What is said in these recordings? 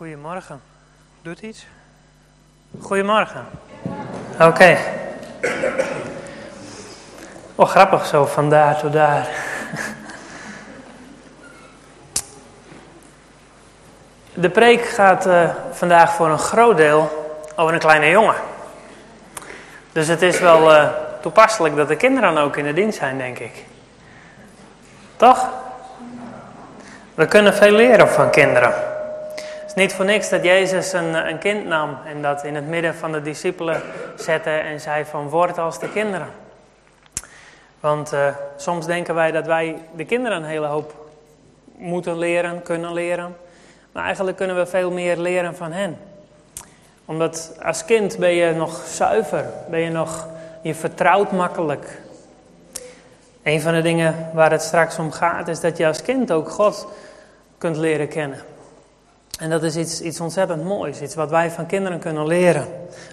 Goedemorgen. Doet iets? Goedemorgen. Oké. Oh, grappig zo, van daar tot daar. De preek gaat uh, vandaag voor een groot deel over een kleine jongen. Dus het is wel uh, toepasselijk dat de kinderen ook in de dienst zijn, denk ik. Toch? We kunnen veel leren van kinderen. Het is niet voor niks dat Jezus een, een kind nam en dat in het midden van de discipelen zette en zei van word als de kinderen. Want uh, soms denken wij dat wij de kinderen een hele hoop moeten leren, kunnen leren. Maar eigenlijk kunnen we veel meer leren van hen. Omdat als kind ben je nog zuiver, ben je nog, je vertrouwt makkelijk. Een van de dingen waar het straks om gaat is dat je als kind ook God kunt leren kennen. En dat is iets, iets ontzettend moois, iets wat wij van kinderen kunnen leren.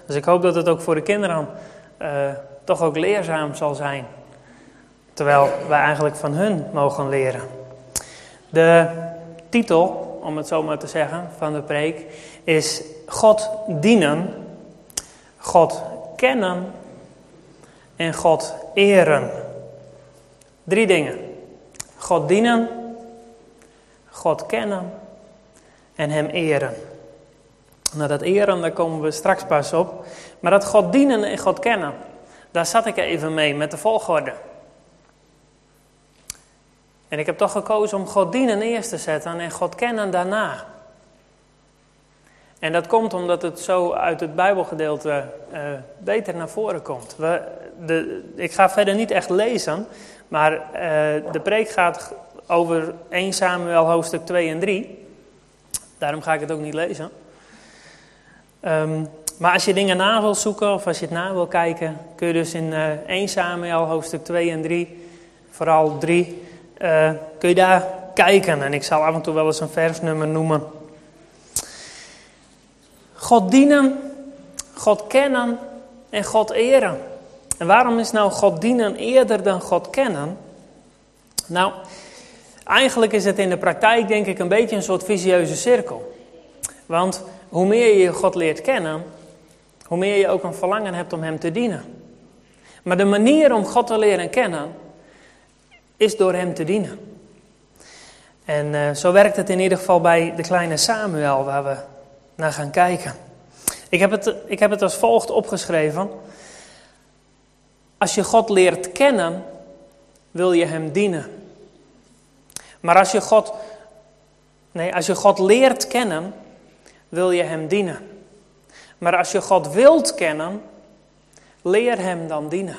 Dus ik hoop dat het ook voor de kinderen uh, toch ook leerzaam zal zijn. Terwijl wij eigenlijk van hun mogen leren. De titel, om het zo maar te zeggen, van de preek is God dienen, God kennen en God eren. Drie dingen. God dienen, God kennen en Hem eren. Nou, dat eren, daar komen we straks pas op. Maar dat God dienen en God kennen, daar zat ik even mee met de volgorde. En ik heb toch gekozen om God dienen eerst te zetten en God kennen daarna. En dat komt omdat het zo uit het Bijbelgedeelte uh, beter naar voren komt. We, de, ik ga verder niet echt lezen, maar uh, de preek gaat over 1 Samuel hoofdstuk 2 en 3. Daarom ga ik het ook niet lezen. Um, maar als je dingen na wil zoeken of als je het na wil kijken, kun je dus in uh, 1 Samuel hoofdstuk 2 en 3, vooral 3, uh, kun je daar kijken. En ik zal af en toe wel eens een versnummer noemen. God dienen, God kennen en God eren. En waarom is nou God dienen eerder dan God kennen? Nou, Eigenlijk is het in de praktijk denk ik een beetje een soort visieuze cirkel. Want hoe meer je God leert kennen, hoe meer je ook een verlangen hebt om Hem te dienen. Maar de manier om God te leren kennen, is door Hem te dienen. En uh, zo werkt het in ieder geval bij de kleine Samuel, waar we naar gaan kijken. Ik heb het, ik heb het als volgt opgeschreven. Als je God leert kennen, wil je Hem dienen. Maar als je God, nee, als je God leert kennen, wil je Hem dienen. Maar als je God wilt kennen, leer Hem dan dienen.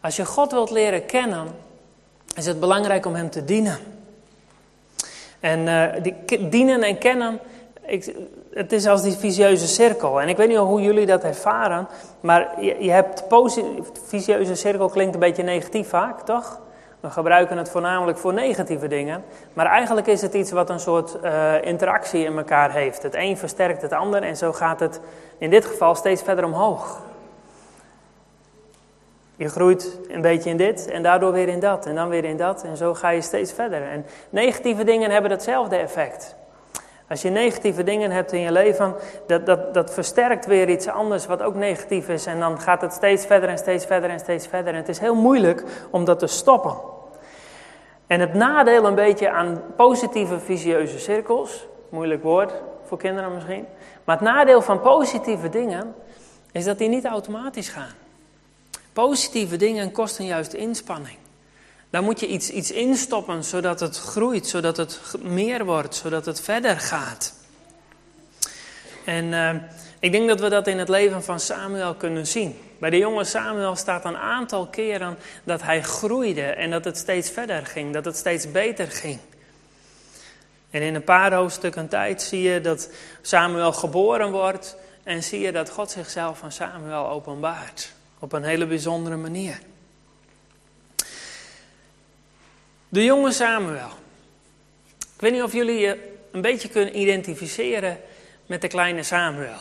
Als je God wilt leren kennen, is het belangrijk om Hem te dienen. En uh, die, dienen en kennen, ik, het is als die visieuze cirkel. En ik weet niet hoe jullie dat ervaren, maar je, je hebt visieuze cirkel klinkt een beetje negatief vaak, toch? We gebruiken het voornamelijk voor negatieve dingen. Maar eigenlijk is het iets wat een soort uh, interactie in elkaar heeft. Het een versterkt het ander en zo gaat het in dit geval steeds verder omhoog. Je groeit een beetje in dit en daardoor weer in dat en dan weer in dat. En zo ga je steeds verder. En negatieve dingen hebben hetzelfde effect. Als je negatieve dingen hebt in je leven, dat, dat, dat versterkt weer iets anders wat ook negatief is. En dan gaat het steeds verder en steeds verder en steeds verder. En het is heel moeilijk om dat te stoppen. En het nadeel een beetje aan positieve visieuze cirkels, moeilijk woord voor kinderen misschien. Maar het nadeel van positieve dingen is dat die niet automatisch gaan. Positieve dingen kosten juist inspanning. Daar moet je iets, iets instoppen zodat het groeit, zodat het meer wordt, zodat het verder gaat. En uh, ik denk dat we dat in het leven van Samuel kunnen zien. Bij de jonge Samuel staat een aantal keren dat hij groeide en dat het steeds verder ging, dat het steeds beter ging. En in een paar hoofdstukken tijd zie je dat Samuel geboren wordt en zie je dat God zichzelf aan Samuel openbaart. Op een hele bijzondere manier. De jonge Samuel. Ik weet niet of jullie je een beetje kunnen identificeren met de kleine Samuel.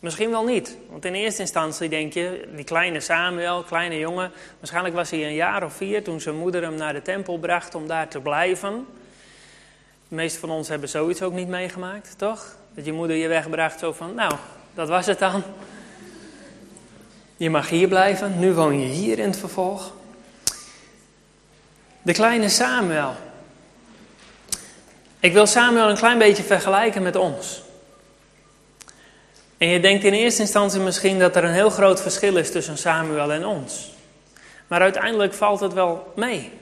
Misschien wel niet. Want in eerste instantie denk je, die kleine Samuel, kleine jongen, waarschijnlijk was hij een jaar of vier toen zijn moeder hem naar de tempel bracht om daar te blijven. De meeste van ons hebben zoiets ook niet meegemaakt, toch? Dat je moeder je wegbracht zo van, nou, dat was het dan. Je mag hier blijven, nu woon je hier in het vervolg. De kleine Samuel. Ik wil Samuel een klein beetje vergelijken met ons. En je denkt in eerste instantie misschien dat er een heel groot verschil is tussen Samuel en ons. Maar uiteindelijk valt het wel mee.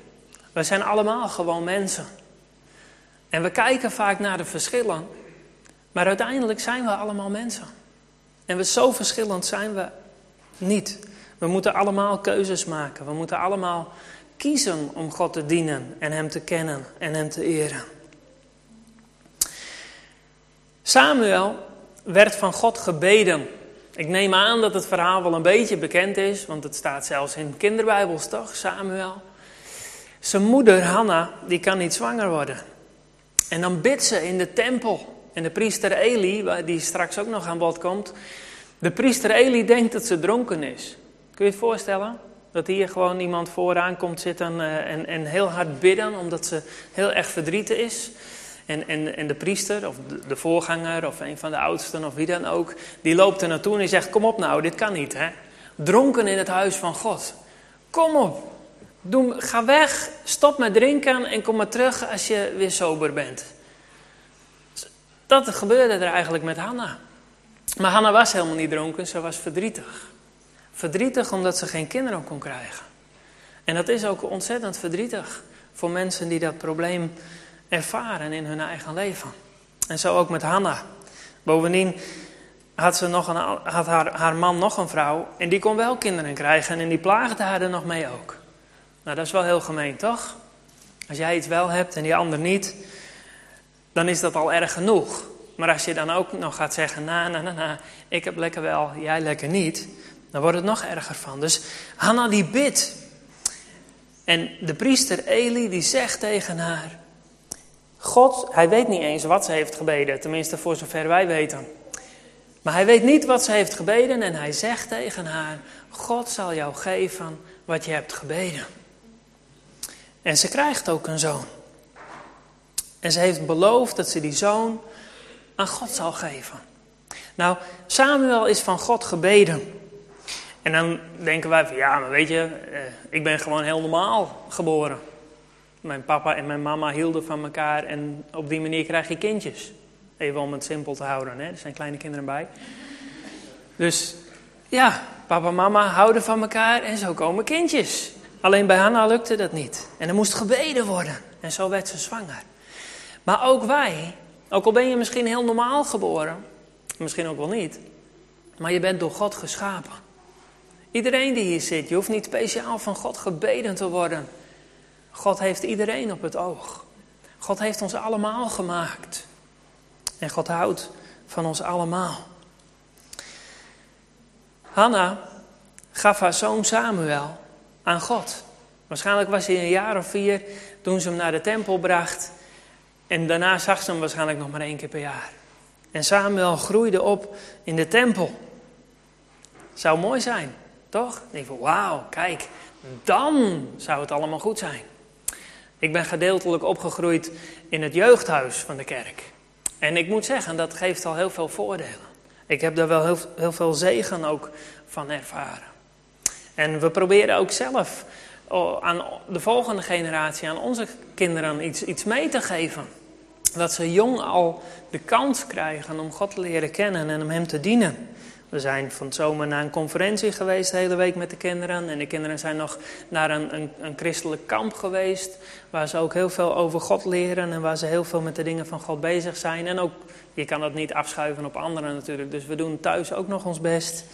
We zijn allemaal gewoon mensen. En we kijken vaak naar de verschillen. Maar uiteindelijk zijn we allemaal mensen. En we zo verschillend zijn we niet. We moeten allemaal keuzes maken. We moeten allemaal kiezen om God te dienen en Hem te kennen en Hem te eren. Samuel werd van God gebeden. Ik neem aan dat het verhaal wel een beetje bekend is, want het staat zelfs in kinderbijbels toch, Samuel. Zijn moeder Hanna, die kan niet zwanger worden. En dan bidt ze in de tempel. En de priester Eli, die straks ook nog aan bod komt, de priester Eli denkt dat ze dronken is. Kun je het voorstellen? Dat hier gewoon iemand vooraan komt zitten eh, en, en heel hard bidden omdat ze heel erg verdrietig is. En, en, en de priester, of de, voorganger, of een van de oudsten, of wie dan ook, die loopt er naartoe en die zegt: Kom op nou, dit kan niet. Hè? Dronken in het huis van God. Kom op. Doe, ga weg, stop met drinken en kom maar terug als je weer sober bent. Dat gebeurde er eigenlijk met Hanna. Maar Hanna was helemaal niet dronken, ze was verdrietig. Verdrietig omdat ze geen kinderen kon krijgen. En dat is ook ontzettend verdrietig voor mensen die dat probleem ervaren in hun eigen leven. En zo ook met Hanna. Bovendien had, ze nog een, had haar, haar man nog een vrouw en die kon wel kinderen krijgen en die plaagde haar er nog mee ook. Nou, dat is wel heel gemeen, toch? Als jij iets wel hebt en die ander niet, dan is dat al erg genoeg. Maar als je dan ook nog gaat zeggen, na, na, na, na, ik heb lekker wel, jij lekker niet, dan wordt het nog erger van. Dus Hanna die bidt. En de priester Eli die zegt tegen haar, God, hij weet niet eens wat ze heeft gebeden, tenminste voor zover wij weten. Maar hij weet niet wat ze heeft gebeden en hij zegt tegen haar, God zal jou geven wat je hebt gebeden. En ze krijgt ook een zoon. En ze heeft beloofd dat ze die zoon aan God zal geven. Nou, Samuel is van God gebeden. En dan denken wij van ja, maar weet je, eh, ik ben gewoon heel normaal geboren. Mijn papa en mijn mama hielden van elkaar en op die manier krijg je kindjes. Even om het simpel te houden, hè? er zijn kleine kinderen bij. Dus ja, papa en mama houden van elkaar en zo komen kindjes. Alleen bij Hanna lukte dat niet. En er moest gebeden worden. En zo werd ze zwanger. Maar ook wij, ook al ben je misschien heel normaal geboren, misschien ook wel niet, maar je bent door God geschapen. Iedereen die hier zit, je hoeft niet speciaal van God gebeden te worden. God heeft iedereen op het oog. God heeft ons allemaal gemaakt. En God houdt van ons allemaal. Hanna gaf haar zoon Samuel aan God. Waarschijnlijk was hij een jaar of vier toen ze hem naar de tempel bracht. En daarna zag ze hem waarschijnlijk nog maar één keer per jaar. En Samuel groeide op in de tempel. Zou mooi zijn, toch? Denk van wauw, kijk, dan zou het allemaal goed zijn. Ik ben gedeeltelijk opgegroeid in het jeugdhuis van de kerk. En ik moet zeggen, dat geeft al heel veel voordelen. Ik heb daar wel heel, heel veel zegen ook van ervaren. En we proberen ook zelf oh, aan de volgende generatie, aan onze kinderen, iets, iets mee te geven. Dat ze jong al de kans krijgen om God te leren kennen en om Hem te dienen. We zijn van zomer naar een conferentie geweest de hele week met de kinderen. En de kinderen zijn nog naar een, een, een, christelijk kamp geweest. Waar ze ook heel veel over God leren. En waar ze heel veel met de dingen van God bezig zijn. En ook, je kan dat niet afschuiven op anderen natuurlijk. Dus we doen thuis ook nog ons best.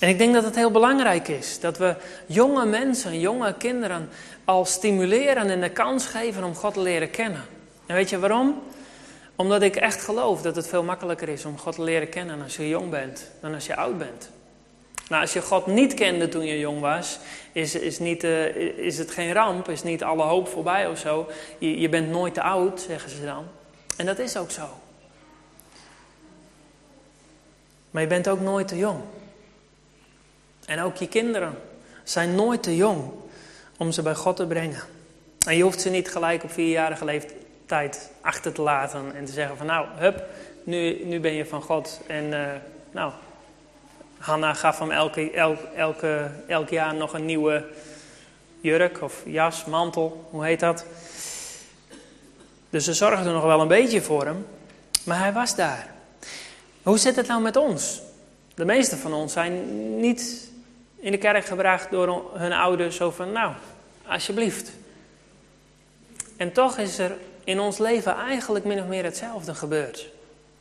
En ik denk dat het heel belangrijk is dat we jonge mensen, jonge kinderen al stimuleren en de kans geven om God te leren kennen. En weet je waarom? Omdat ik echt geloof dat het veel makkelijker is om God te leren kennen als je jong bent dan als je oud bent. Nou, als je God niet kende toen je jong was, is, is, niet, uh, is het geen ramp, is niet alle hoop voorbij of zo. Je, je bent nooit te oud, zeggen ze dan. En dat is ook zo. Maar je bent ook nooit te jong. En ook je kinderen zijn nooit te jong om ze bij God te brengen. En je hoeft ze niet gelijk op vierjarige leeftijd tijd achter te laten en te zeggen van nou, hup, nu, nu ben je van God. En uh, nou, Hanna gaf hem elke, elk, elke, elk jaar nog een nieuwe jurk of jas, mantel, hoe heet dat? Dus ze zorgden nog wel een beetje voor hem, maar hij was daar. Hoe zit het nou met ons? De meeste van ons zijn niet in de kerk gebracht door hun ouders, zo van nou, alsjeblieft. En toch is er in ons leven eigenlijk min of meer hetzelfde gebeurd.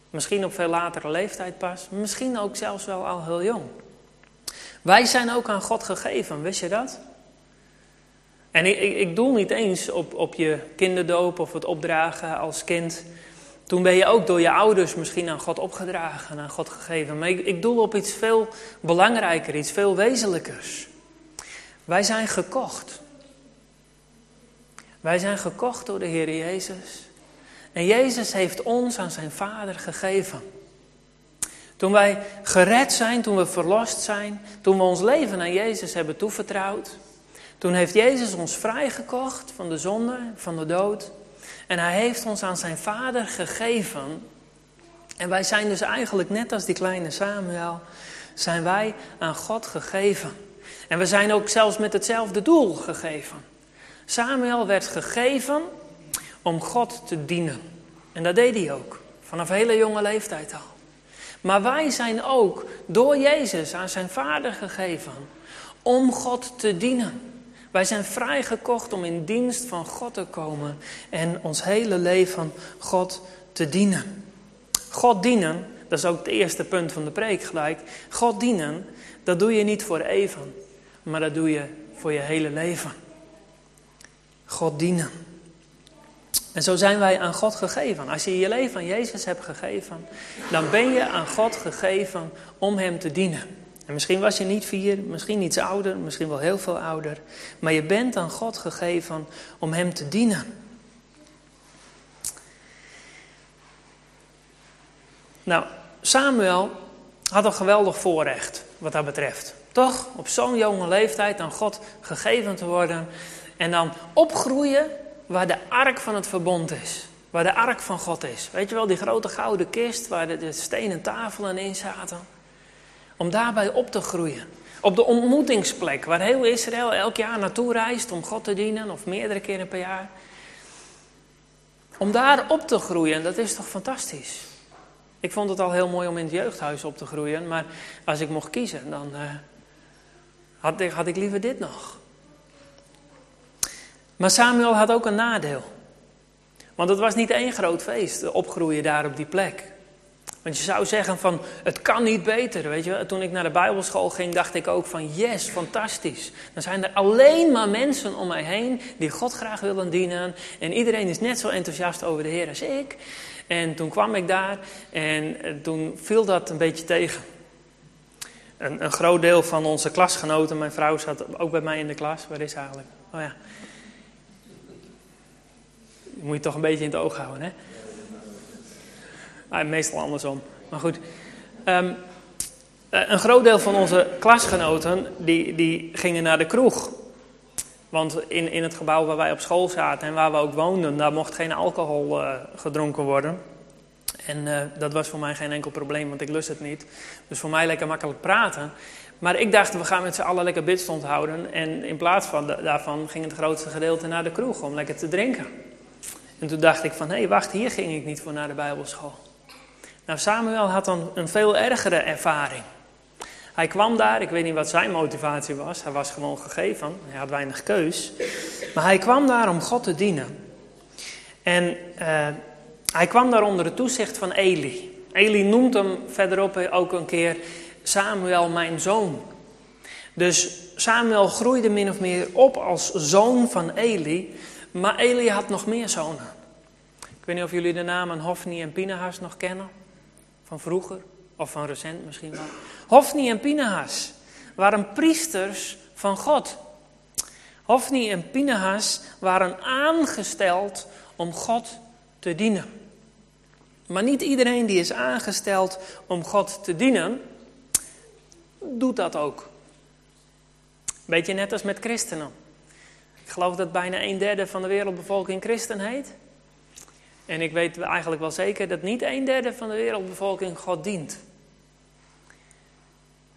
Misschien op veel latere leeftijd pas, misschien ook zelfs wel al heel jong. Wij zijn ook aan God gegeven, wist je dat? En ik, ik, ik doel niet eens op, op je kinderdoop of het opdragen als kind. Toen ben je ook door je ouders misschien aan God opgedragen, aan God gegeven. Maar ik, ik doel op iets veel belangrijker, iets veel wezenlijkers. Wij zijn gekocht. Wij zijn gekocht door de Heer Jezus. En Jezus heeft ons aan zijn Vader gegeven. Toen wij gered zijn, toen we verlost zijn, toen we ons leven aan Jezus hebben toevertrouwd, toen heeft Jezus ons vrijgekocht van de zonde, van de dood. En hij heeft ons aan zijn Vader gegeven. En wij zijn dus eigenlijk net als die kleine Samuel, zijn wij aan God gegeven. En we zijn ook zelfs met hetzelfde doel gegeven. Samuel werd gegeven om God te dienen. En dat deed hij ook, vanaf hele jonge leeftijd al. Maar wij zijn ook door Jezus aan zijn vader gegeven om God te dienen. Wij zijn vrijgekocht om in dienst van God te komen en ons hele leven God te dienen. God dienen, dat is ook het eerste punt van de preek gelijk. God dienen, dat doe je niet voor even, maar dat doe je voor je hele leven. God dienen. En zo zijn wij aan God gegeven. Als je je leven aan Jezus hebt gegeven, dan ben je aan God gegeven om Hem te dienen. En misschien was je niet vier, misschien iets ouder, misschien wel heel veel ouder. Maar je bent aan God gegeven om Hem te dienen. Nou, Samuel had een geweldig voorrecht wat dat betreft. Toch? Op zo'n jonge leeftijd aan God gegeven te worden. En dan opgroeien waar de ark van het verbond is. Waar de ark van God is. Weet je wel, die grote gouden kist waar de, de stenen tafelen in zaten. Om daarbij op te groeien. Op de ontmoetingsplek waar heel Israël elk jaar naartoe reist om God te dienen. Of meerdere keren per jaar. Om daar op te groeien, dat is toch fantastisch. Ik vond het al heel mooi om in het jeugdhuis op te groeien. Maar als ik mocht kiezen, dan uh, had, ik, had ik liever dit nog. Maar Samuel had ook een nadeel. Want het was niet één groot feest, opgroeien daar op die plek. Want je zou zeggen van, het kan niet beter, weet je Toen ik naar de bijbelschool ging, dacht ik ook van, yes, fantastisch. Dan zijn er alleen maar mensen om mij heen die God graag willen dienen. En iedereen is net zo enthousiast over de Heer als ik. En toen kwam ik daar en eh, toen viel dat een beetje tegen. Een, een groot deel van onze klasgenoten, mijn vrouw zat ook bij mij in de klas. Waar is ze eigenlijk? Oh ja, moet je toch een beetje in het oog houden, hè? Nou, meestal andersom. Maar goed. Um, een groot deel van onze klasgenoten die, die gingen naar de kroeg. Want in, in het gebouw waar wij op school zaten en waar we ook woonden, daar mocht geen alcohol uh, gedronken worden. En uh, dat was voor mij geen enkel probleem, want ik lust het niet. Dus voor mij lekker makkelijk praten. Maar ik dacht, we gaan met z'n allen lekker bidstond houden. En in plaats van daarvan ging het grootste gedeelte naar de kroeg om lekker te drinken. En toen dacht ik van, hé, hey, wacht, hier ging ik niet voor naar de Bijbelschool. Nou, Samuel had dan een veel ergere ervaring. Hij kwam daar, ik weet niet wat zijn motivatie was, hij was gewoon gegeven, hij had weinig keus. Maar hij kwam daar om God te dienen. En uh, hij kwam daar onder het toezicht van Eli. Eli noemt hem verderop ook een keer Samuel, mijn zoon. Dus Samuel groeide min of meer op als zoon van Eli. Maar Eli had nog meer zonen. Ik weet niet of jullie de namen Hofni en Pinahas nog kennen. Van vroeger, of van recent misschien wel. Hofni en Pinahas waren priesters van God. Hofni en Pinahas waren aangesteld om God te dienen. Maar niet iedereen die is aangesteld om God te dienen, doet dat ook. Beetje net als met christenen. Ik geloof dat bijna een derde van de wereldbevolking christen heet. En ik weet eigenlijk wel zeker dat niet een derde van de wereldbevolking God dient.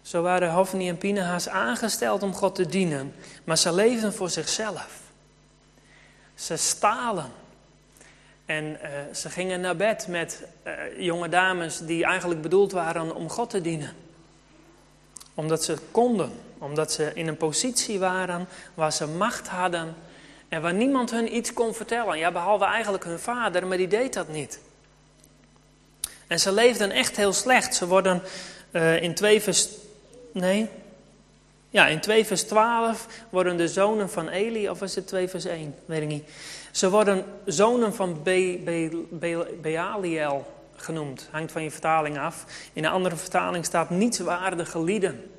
Zo waren Hofni en Pinehas aangesteld om God te dienen, maar ze leefden voor zichzelf. Ze stalen. En eh, ze gingen naar bed met uh, jonge dames die eigenlijk bedoeld waren om God te dienen. Omdat ze konden, omdat ze in een positie waren waar ze macht hadden en waar niemand hun iets kon vertellen. Ja, behalve eigenlijk hun vader, maar die deed dat niet. En ze leefden echt heel slecht. Ze worden uh, in 2 vers. Nee. Ja, in 2 vers 12 worden de zonen van Eli, of was het 2 vers 1? Weet ik niet. Ze worden zonen van Be, Bealiel genoemd. Hangt van je vertaling af. In een andere vertaling staat nietswaardige lieden.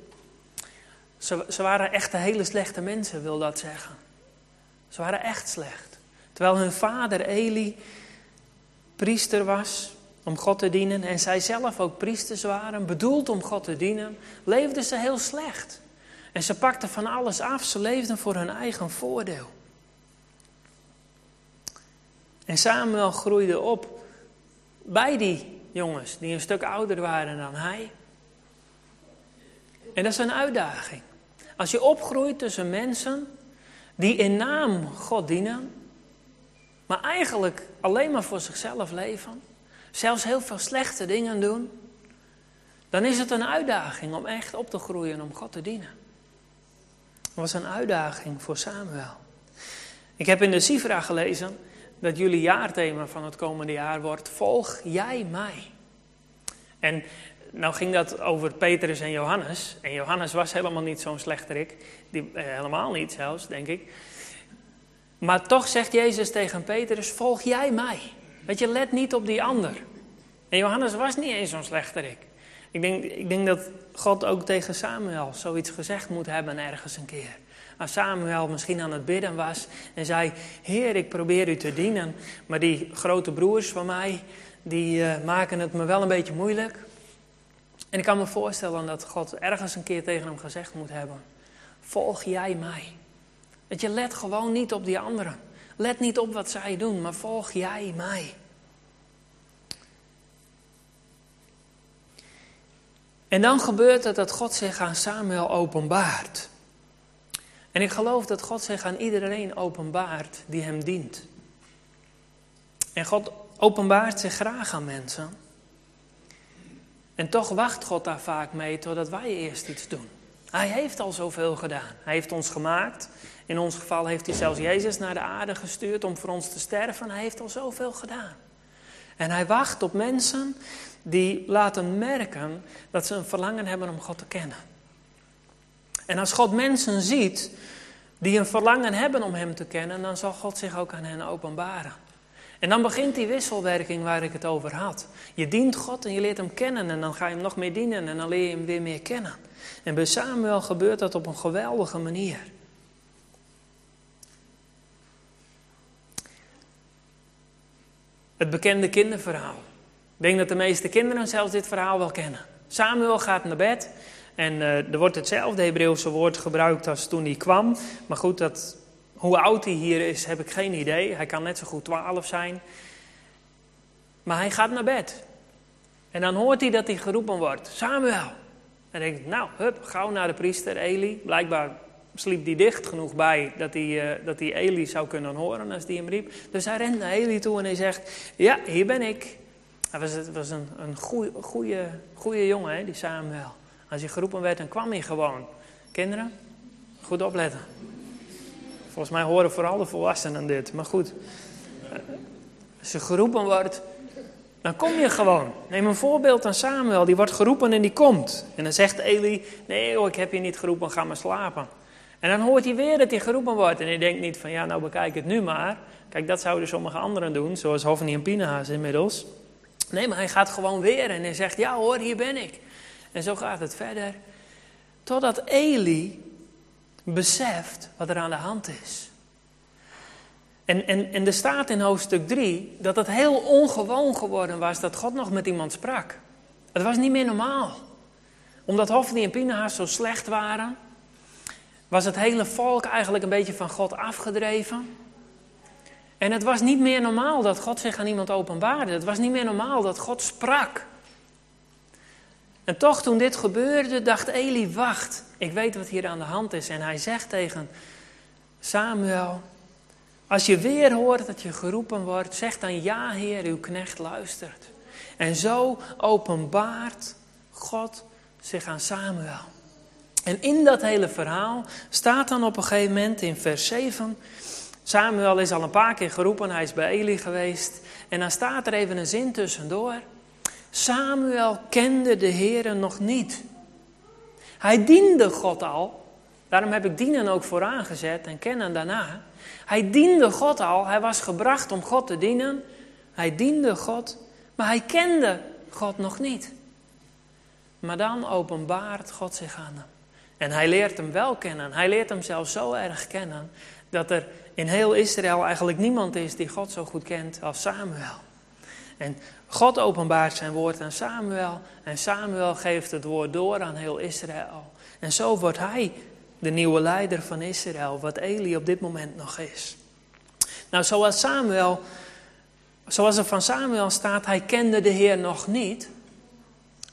Ze, ze waren echt hele slechte mensen, wil dat zeggen. Ze waren echt slecht. Terwijl hun vader Eli priester was om God te dienen en zij zelf ook priesters waren, bedoeld om God te dienen, leefden ze heel slecht. En ze pakten van alles af, ze leefden voor hun eigen voordeel. En Samuel groeide op bij die jongens die een stuk ouder waren dan hij. En dat is een uitdaging. Als je opgroeit tussen mensen die in naam God dienen, maar eigenlijk alleen maar voor zichzelf leven, zelfs heel veel slechte dingen doen, dan is het een uitdaging om echt op te groeien om God te dienen. Dat was een uitdaging voor Samuel. Ik heb in de Sifra gelezen dat jullie jaarthema van het komende jaar wordt: Volg jij mij. En nou ging dat over Petrus en Johannes. En Johannes was helemaal niet zo'n slechterik. Die, eh, helemaal niet zelfs, denk ik. Maar toch zegt Jezus tegen Petrus: Volg jij mij. Weet je, let niet op die ander. En Johannes was niet eens zo'n slechterik. Ik denk, ik denk dat God ook tegen Samuel zoiets gezegd moet hebben ergens een keer. Als Samuel misschien aan het bidden was en zei: Heer, ik probeer u te dienen, maar die grote broers van mij, die uh, maken het me wel een beetje moeilijk. En ik kan me voorstellen dat God ergens een keer tegen hem gezegd moet hebben: Volg jij mij. Dat je let gewoon niet op die anderen. Let niet op wat zij doen, maar volg jij mij. En dan gebeurt het dat God zich aan Samuel openbaart. En ik geloof dat God zich aan iedereen openbaart die hem dient. En God openbaart zich graag aan mensen. En toch wacht God daar vaak mee totdat wij eerst iets doen. Hij heeft al zoveel gedaan. Hij heeft ons gemaakt. In ons geval heeft hij zelfs Jezus naar de aarde gestuurd om voor ons te sterven. Hij heeft al zoveel gedaan. En hij wacht op mensen die laten merken dat ze een verlangen hebben om God te kennen. En als God mensen ziet die een verlangen hebben om Hem te kennen, dan zal God zich ook aan hen openbaren. En dan begint die wisselwerking waar ik het over had. Je dient God en je leert Hem kennen en dan ga je Hem nog meer dienen en dan leer je Hem weer meer kennen. En bij Samuel gebeurt dat op een geweldige manier. Het bekende kinderverhaal. Ik denk dat de meeste kinderen zelfs dit verhaal wel kennen. Samuel gaat naar bed en uh, er wordt hetzelfde Hebreeuwse woord gebruikt als toen hij kwam. Maar goed, dat, hoe oud hij hier is, heb ik geen idee. Hij kan net zo goed twaalf zijn. Maar hij gaat naar bed. En dan hoort hij dat hij geroepen wordt. Samuel. En denkt, nou, hup, gauw naar de priester Eli. Blijkbaar sliep hij dicht genoeg bij dat hij, uh, dat hij Eli zou kunnen horen als hij hem riep. Dus hij rent naar Eli toe en hij zegt, ja, hier ben ik. Hij was, was een, een goede, goede jongen, hè, die Samuel. Als hij geroepen werd, dan kwam hij gewoon. Kinderen, goed opletten. Volgens mij horen vooral de volwassenen dit, maar goed. Als je geroepen wordt, dan kom je gewoon. Neem een voorbeeld aan Samuel, die wordt geroepen en die komt. En dan zegt Eli, nee ik heb je niet geroepen, ga maar slapen. En dan hoort hij weer dat hij geroepen wordt. En hij denkt niet van, ja nou bekijk het nu maar. Kijk, dat zouden sommige anderen doen, zoals Hofni en Pinahaas inmiddels. Nee, maar hij gaat gewoon weer en hij zegt, ja hoor, hier ben ik. En zo gaat het verder. Totdat Eli beseft wat er aan de hand is. En, en, en er staat in hoofdstuk 3 dat het heel ongewoon geworden was dat God nog met iemand sprak. Het was niet meer normaal. Omdat Hofni en Pinahaas zo slecht waren, was het hele volk eigenlijk een beetje van God afgedreven. En het was niet meer normaal dat God zich aan iemand openbaarde. Het was niet meer normaal dat God sprak. En toch, toen dit gebeurde, dacht Eli: Wacht, ik weet wat hier aan de hand is. En hij zegt tegen Samuel: Als je weer hoort dat je geroepen wordt, zeg dan: Ja, Heer, uw knecht luistert. En zo openbaart God zich aan Samuel. En in dat hele verhaal staat dan op een gegeven moment in vers 7. Samuel is al een paar keer geroepen, hij is bij Eli geweest. En dan staat er even een zin tussendoor. Samuel kende de Heer nog niet. Hij diende God al. Daarom heb ik dienen ook vooraan gezet en kennen daarna. Hij diende God al. Hij was gebracht om God te dienen. Hij diende God, maar hij kende God nog niet. Maar dan openbaart God zich aan hem. En hij leert hem wel kennen. Hij leert hem zelfs zo erg kennen dat er in heel Israël eigenlijk niemand is die God zo goed kent als Samuel. En God openbaart zijn woord aan Samuel en Samuel geeft het woord door aan heel Israël. En zo wordt hij de nieuwe leider van Israël, wat Eli op dit moment nog is. Nou, zoals Samuel, zoals er van Samuel staat, hij kende de Heer nog niet,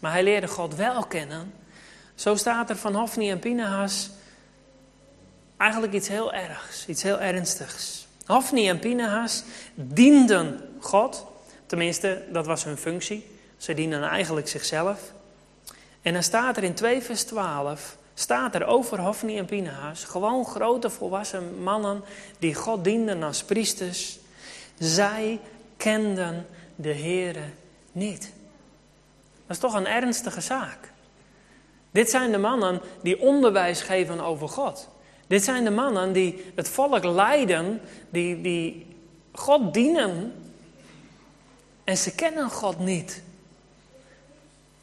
maar hij leerde God wel kennen. Zo staat er van Hofni en Pinehas eigenlijk iets heel ergs, iets heel ernstigs. Hofni en Pinehas dienden God, tenminste, dat was hun functie. Ze dienden eigenlijk zichzelf. En dan staat er in 2 vers 12, staat er over Hofni en Pinehas, gewoon grote volwassen mannen die God dienden als priesters. Zij kenden de Heere niet. Dat is toch een ernstige zaak. Dit zijn de mannen die onderwijs geven over God. Dit zijn de mannen die het volk leiden, die, die God dienen. En ze kennen God niet.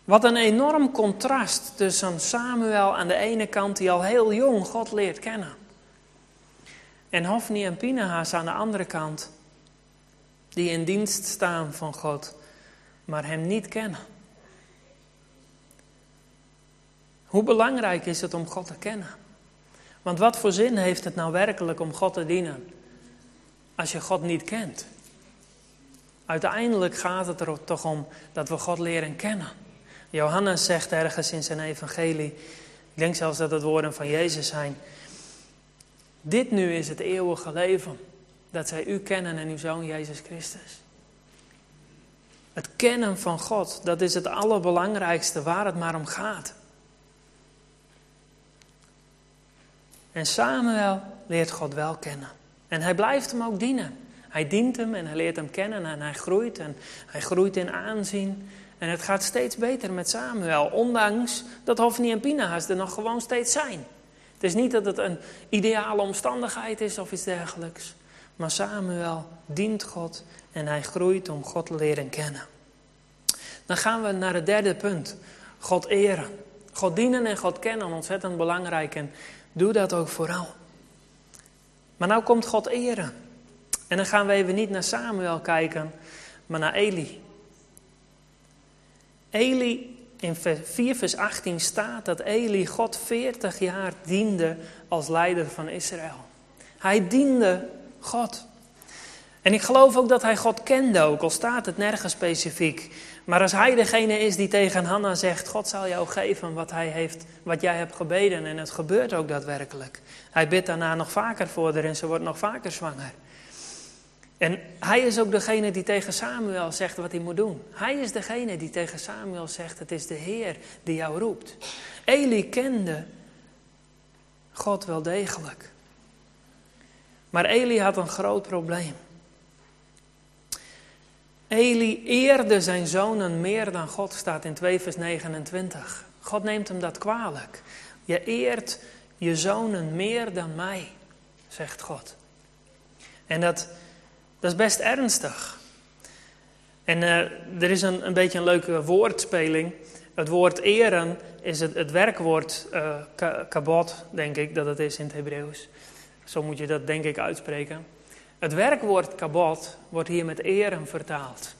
Wat een enorm contrast tussen Samuel aan de ene kant, die al heel jong God leert kennen. En Hofni en Pinehas aan de andere kant, die in dienst staan van God, maar Hem niet kennen. Hoe belangrijk is het om God te kennen? Want wat voor zin heeft het nou werkelijk om God te dienen als je God niet kent? Uiteindelijk gaat het er toch om dat we God leren kennen. Johannes zegt ergens in zijn evangelie, ik denk zelfs dat het woorden van Jezus zijn. Dit nu is het eeuwige leven, dat zij u kennen en uw zoon Jezus Christus. Het kennen van God, dat is het allerbelangrijkste waar het maar om gaat. En Samuel leert God wel kennen. En hij blijft hem ook dienen. Hij dient hem en hij leert hem kennen en hij groeit en hij groeit in aanzien. En het gaat steeds beter met Samuel, ondanks dat Hofni en Pinahas er nog gewoon steeds zijn. Het is niet dat het een ideale omstandigheid is of iets dergelijks. Maar Samuel dient God en hij groeit om God te leren kennen. Dan gaan we naar het derde punt. God eren. God dienen en God kennen, ontzettend belangrijk. En Doe dat ook vooral. Maar nou komt God eren. En dan gaan we even niet naar Samuel kijken, maar naar Eli. Eli, in 4 vers 18 staat dat Eli God 40 jaar diende als leider van Israël. Hij diende God. En ik geloof ook dat hij God kende, ook al staat het nergens specifiek. Maar als hij degene is die tegen Hanna zegt: God zal jou geven wat, hij heeft, wat jij hebt gebeden. En het gebeurt ook daadwerkelijk. Hij bidt daarna nog vaker voor haar en ze wordt nog vaker zwanger. En hij is ook degene die tegen Samuel zegt wat hij moet doen. Hij is degene die tegen Samuel zegt: Het is de Heer die jou roept. Eli kende God wel degelijk. Maar Eli had een groot probleem. Eli eerde zijn zonen meer dan God, staat in 2 vers 29. God neemt hem dat kwalijk. Je eert je zonen meer dan mij, zegt God. En dat, dat is best ernstig. En uh, er is een, een beetje een leuke woordspeling. Het woord eren is het, het werkwoord uh, kabot, denk ik dat het is in het Hebreeuws. Zo moet je dat denk ik uitspreken. Het werkwoord kabot wordt hier met eren vertaald.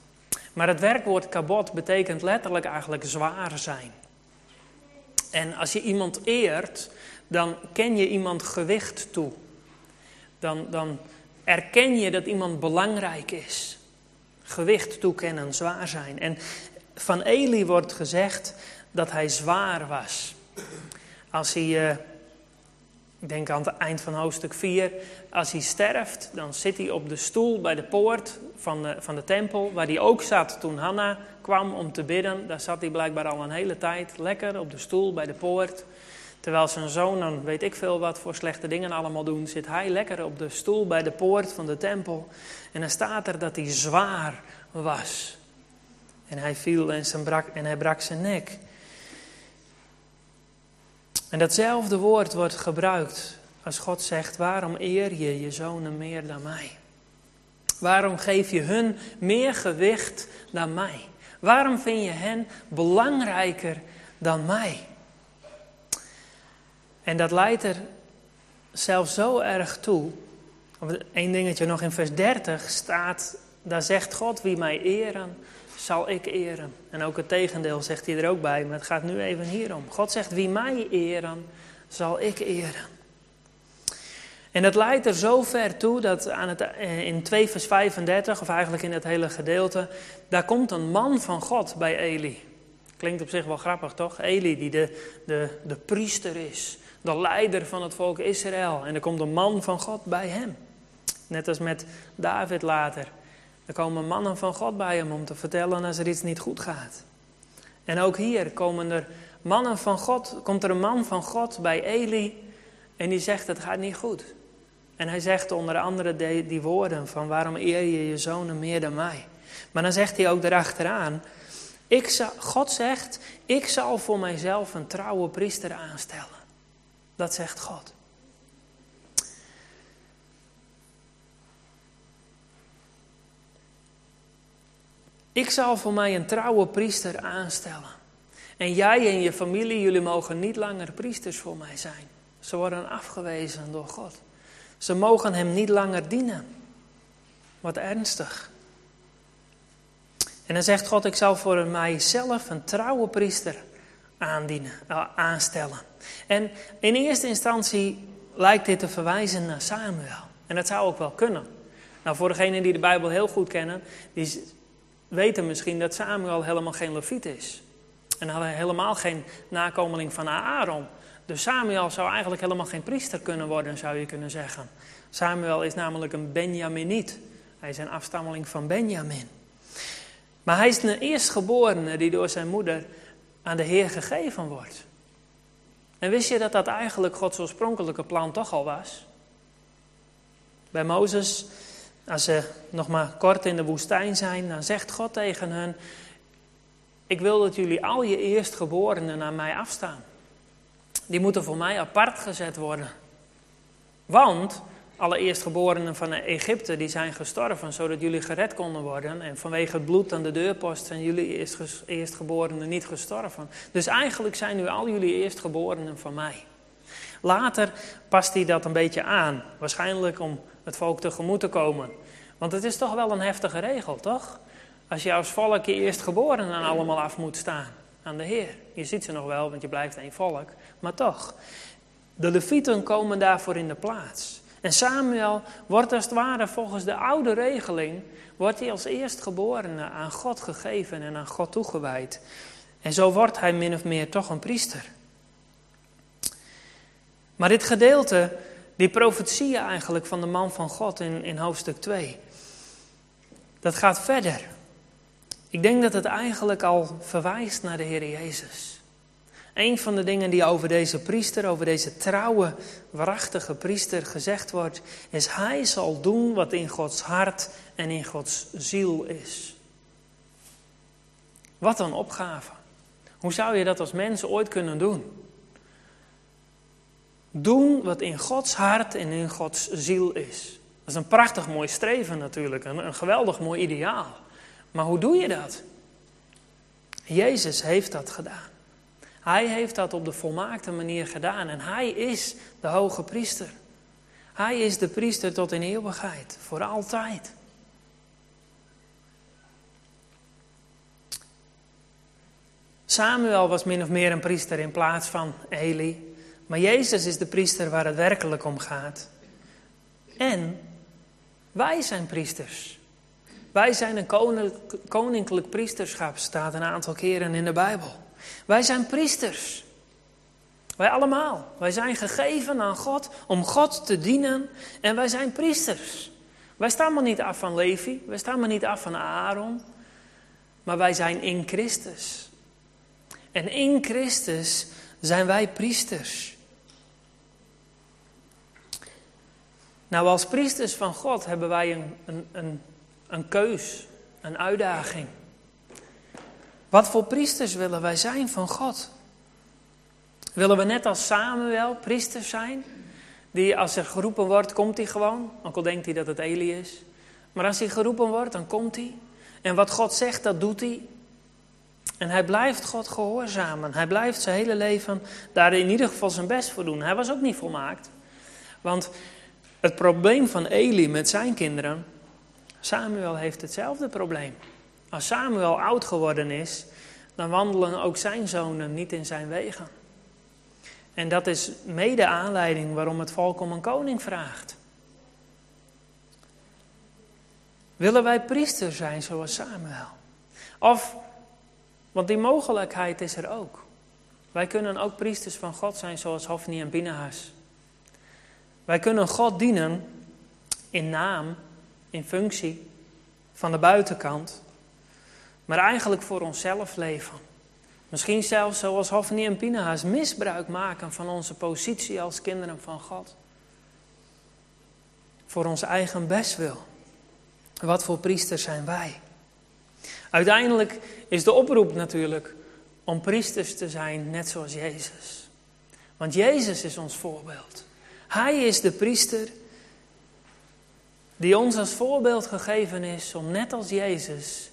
Maar het werkwoord kabot betekent letterlijk eigenlijk zwaar zijn. En als je iemand eert, dan ken je iemand gewicht toe. Dan, dan erken je dat iemand belangrijk is. Gewicht toekennen, zwaar zijn. En van Eli wordt gezegd dat hij zwaar was. Als hij, uh, ik denk aan het eind van hoofdstuk 4, als hij sterft, dan zit hij op de stoel bij de poort van de, van de tempel, waar hij ook zat toen Hanna kwam om te bidden. Daar zat hij blijkbaar al een hele tijd lekker op de stoel bij de poort. Terwijl zijn zoon, dan weet ik veel wat voor slechte dingen allemaal doen, zit hij lekker op de stoel bij de poort van de tempel. En dan staat er dat hij zwaar was. En hij viel en, zijn brak, en hij brak zijn nek. En datzelfde woord wordt gebruikt als God zegt: Waarom eer je je zonen meer dan mij? Waarom geef je hun meer gewicht dan mij? Waarom vind je hen belangrijker dan mij? En dat leidt er zelfs zo erg toe. Eén dingetje nog in vers 30 staat, daar zegt God, wie mij eren, zal ik eren. En ook het tegendeel zegt hij er ook bij, maar het gaat nu even hierom. God zegt, wie mij eren, zal ik eren. En dat leidt er zo ver toe dat aan het, eh, in 2 vers 35, of eigenlijk in het hele gedeelte, daar komt een man van God bij Eli. Klinkt op zich wel grappig, toch? Eli, die de, de, de priester is, de leider van het volk Israël. En er komt een man van God bij hem. Net als met David later. Er komen mannen van God bij hem om te vertellen als er iets niet goed gaat. En ook hier komen er mannen van God, komt er een man van God bij Eli en die zegt het gaat niet goed. En hij zegt onder andere die, woorden van waarom eer je je zonen meer dan mij. Maar dan zegt hij ook erachteraan, ik zal, God zegt, ik zal voor mijzelf een trouwe priester aanstellen. Dat zegt God. Ik zal voor mij een trouwe priester aanstellen. En jij en je familie, jullie mogen niet langer priesters voor mij zijn. Ze worden afgewezen door God. Ze mogen hem niet langer dienen. Wat ernstig. En dan zegt God, ik zal voor mijzelf een trouwe priester aandienen, aanstellen. En in eerste instantie lijkt dit te verwijzen naar Samuel. En dat zou ook wel kunnen. Nou, voor degenen die de Bijbel heel goed kennen, die weten misschien dat Samuel helemaal geen leviet is. En hij helemaal geen nakomeling van Aaron. Dus Samuel zou eigenlijk helemaal geen priester kunnen worden, zou je kunnen zeggen. Samuel is namelijk een Benjaminiet. Hij is een afstammeling van Benjamin. Maar hij is een eerstgeborene die door zijn moeder aan de Heer gegeven wordt. En wist je dat dat eigenlijk Gods oorspronkelijke plan toch al was? Bij Mozes, als ze nog maar kort in de woestijn zijn, dan zegt God tegen hen: Ik wil dat jullie al je eerstgeborenen naar mij afstaan. Die moeten voor mij apart gezet worden. Want alle eerstgeborenen van Egypte die zijn gestorven, zodat jullie gered konden worden. En vanwege het bloed aan de deurpost zijn jullie eerstgeborenen niet gestorven. Dus eigenlijk zijn nu al jullie eerstgeborenen van mij. Later past hij dat een beetje aan, waarschijnlijk om het volk tegemoet te komen. Want het is toch wel een heftige regel, toch? Als je als volk je eerstgeborenen allemaal af moet staan aan de Heer. Je ziet ze nog wel, want je blijft één volk, maar toch. De levieten komen daarvoor in de plaats. En Samuel wordt als het ware volgens de oude regeling, wordt hij als eerstgeborene aan God gegeven en aan God toegewijd. En zo wordt hij min of meer toch een priester. Maar dit gedeelte, die profetieën eigenlijk van de man van God in, in hoofdstuk 2, dat gaat verder. Ik denk dat het eigenlijk al verwijst naar de Heer Jezus. Een van de dingen die over deze priester, over deze trouwe, waarachtige priester gezegd wordt, is hij zal doen wat in Gods hart en in Gods ziel is. Wat een opgave. Hoe zou je dat als mens ooit kunnen doen? Doen wat in Gods hart en in Gods ziel is. Dat is een prachtig mooi streven natuurlijk, een, een geweldig mooi ideaal. Maar hoe doe je dat? Jezus heeft dat gedaan. Hij heeft dat op de volmaakte manier gedaan en hij is de hoge priester. Hij is de priester tot in eeuwigheid, voor altijd. Samuel was min of meer een priester in plaats van Eli. Maar Jezus is de priester waar het werkelijk om gaat. En Wij zijn priesters. Wij zijn een koninklijk priesterschap, staat een aantal keren in de Bijbel. Wij zijn priesters. Wij allemaal. Wij zijn gegeven aan God om God te dienen en wij zijn priesters. Wij staan maar niet af van Levi, wij staan maar niet af van Aaron, maar wij zijn in Christus. En in Christus zijn wij priesters. Nou, als priesters van God hebben wij een, een, een, een keus, een uitdaging. Wat voor priesters willen wij zijn van God? Willen we net als Samuel priesters zijn? Die als er geroepen wordt, komt hij gewoon. Ook al denkt hij dat het Eli is. Maar als hij geroepen wordt, dan komt hij. En wat God zegt, dat doet hij. En hij blijft God gehoorzamen. Hij blijft zijn hele leven daar in ieder geval zijn best voor doen. Hij was ook niet volmaakt. Want het probleem van Eli met zijn kinderen, Samuel heeft hetzelfde probleem. Als Samuel oud geworden is, dan wandelen ook zijn zonen niet in zijn wegen. En dat is mede aanleiding waarom het volk om een koning vraagt. Willen wij priester zijn zoals Samuel? Of, want die mogelijkheid is er ook. Wij kunnen ook priesters van God zijn zoals Hofni en Pinahas. Wij kunnen God dienen in naam, in functie, van de buitenkant, maar eigenlijk voor onszelf leven. Misschien zelfs zoals Hofni en Pinahas misbruik maken van onze positie als kinderen van God. Voor ons eigen bestwil. Wat voor priesters zijn wij? Uiteindelijk is de oproep natuurlijk om priesters te zijn net zoals Jezus. Want Jezus is ons voorbeeld. Hij is de priester die ons als voorbeeld gegeven is om net als Jezus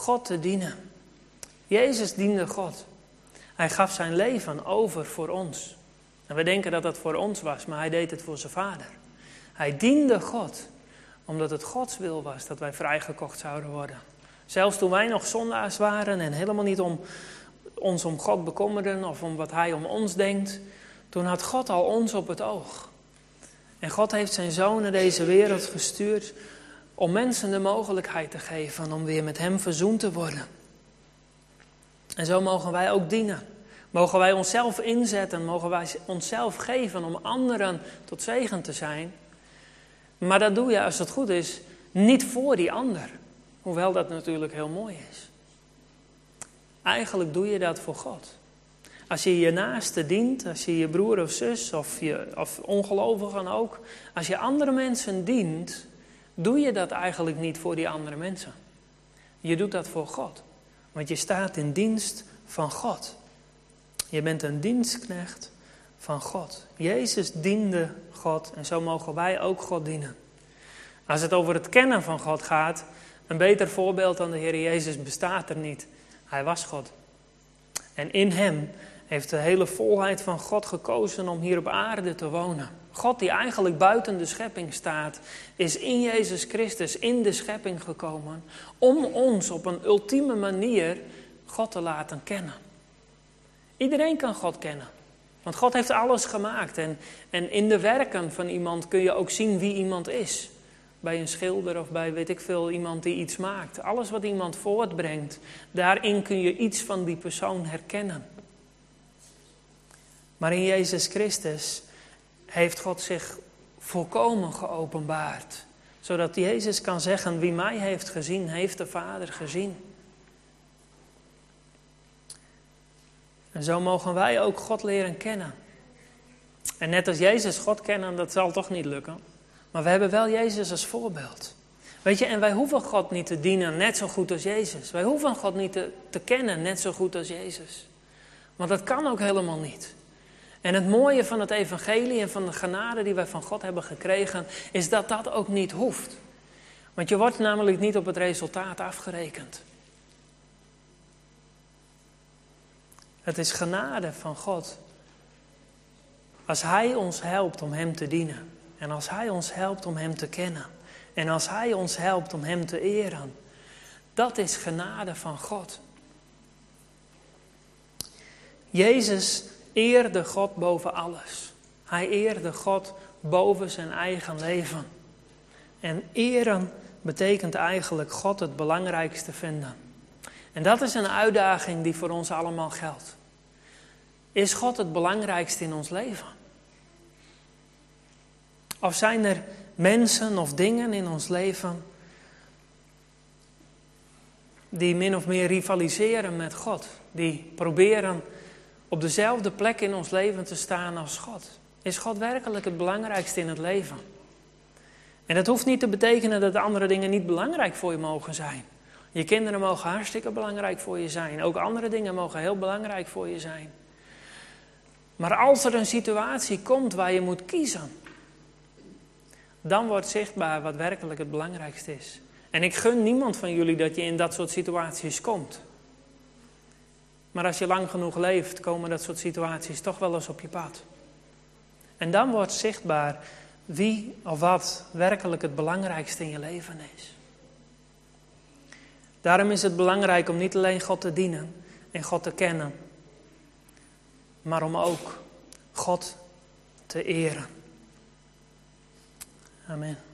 God te dienen. Jezus diende God. Hij gaf zijn leven over voor ons. En we denken dat dat voor ons was, maar hij deed het voor zijn vader. Hij diende God, omdat het Gods wil was dat wij vrijgekocht zouden worden. Zelfs toen wij nog zondaars waren en helemaal niet om ons om God bekommerden of om wat hij om ons denkt, toen had God al ons op het oog. En God heeft zijn zoon naar deze wereld gestuurd om mensen de mogelijkheid te geven om weer met hem verzoend te worden. En zo mogen wij ook dienen. Mogen wij onszelf inzetten, mogen wij onszelf geven om anderen tot zegen te zijn. Maar dat doe je, als het goed is, niet voor die ander. Hoewel dat natuurlijk heel mooi is. Eigenlijk doe je dat voor God. Als je je naaste dient, als je je broer of zus of, je, of ongelovigen ook, als je andere mensen dient, doe je dat eigenlijk niet voor die andere mensen. Je doet dat voor God. Want je staat in dienst van God. Je bent een dienstknecht van God. Jezus diende God en zo mogen wij ook God dienen. Als het over het kennen van God gaat, een beter voorbeeld dan de Heer Jezus bestaat er niet. Hij was God. En in Hem heeft de hele volheid van God gekozen om hier op aarde te wonen. God die eigenlijk buiten de schepping staat, is in Jezus Christus in de schepping gekomen om ons op een ultieme manier God te laten kennen. Iedereen kan God kennen. Want God heeft alles gemaakt. En, en in de werken van iemand kun je ook zien wie iemand is. Bij een schilder of bij weet ik veel, iemand die iets maakt. Alles wat iemand voortbrengt, daarin kun je iets van die persoon herkennen. Maar in Jezus Christus heeft God zich volkomen geopenbaard. Zodat Jezus kan zeggen, wie mij heeft gezien, heeft de Vader gezien. En zo mogen wij ook God leren kennen. En net als Jezus God kennen, dat zal toch niet lukken. Maar we hebben wel Jezus als voorbeeld. Weet je, en wij hoeven God niet te dienen net zo goed als Jezus. Wij hoeven God niet te, te kennen net zo goed als Jezus. Want dat kan ook helemaal niet. En het mooie van het evangelie en van de genade die wij van God hebben gekregen, is dat dat ook niet hoeft. Want je wordt namelijk niet op het resultaat afgerekend. Het is genade van God. Als Hij ons helpt om Hem te dienen. En als Hij ons helpt om Hem te kennen. En als Hij ons helpt om Hem te eren. Dat is genade van God. Jezus eerde God boven alles. Hij eerde God boven zijn eigen leven. En eren betekent eigenlijk God het belangrijkste vinden. En dat is een uitdaging die voor ons allemaal geldt. Is God het belangrijkste in ons leven? Of zijn er mensen of dingen in ons leven die min of meer rivaliseren met God? Die proberen op dezelfde plek in ons leven te staan als God? Is God werkelijk het belangrijkste in het leven? En dat hoeft niet te betekenen dat de andere dingen niet belangrijk voor je mogen zijn. Je kinderen mogen hartstikke belangrijk voor je zijn. Ook andere dingen mogen heel belangrijk voor je zijn. Maar als er een situatie komt waar je moet kiezen, dan wordt zichtbaar wat werkelijk het belangrijkste is. En ik gun niemand van jullie dat je in dat soort situaties komt. Maar als je lang genoeg leeft, komen dat soort situaties toch wel eens op je pad. En dan wordt zichtbaar wie of wat werkelijk het belangrijkste in je leven is. Daarom is het belangrijk om niet alleen God te dienen en God te kennen, maar om ook God te eren. Amen.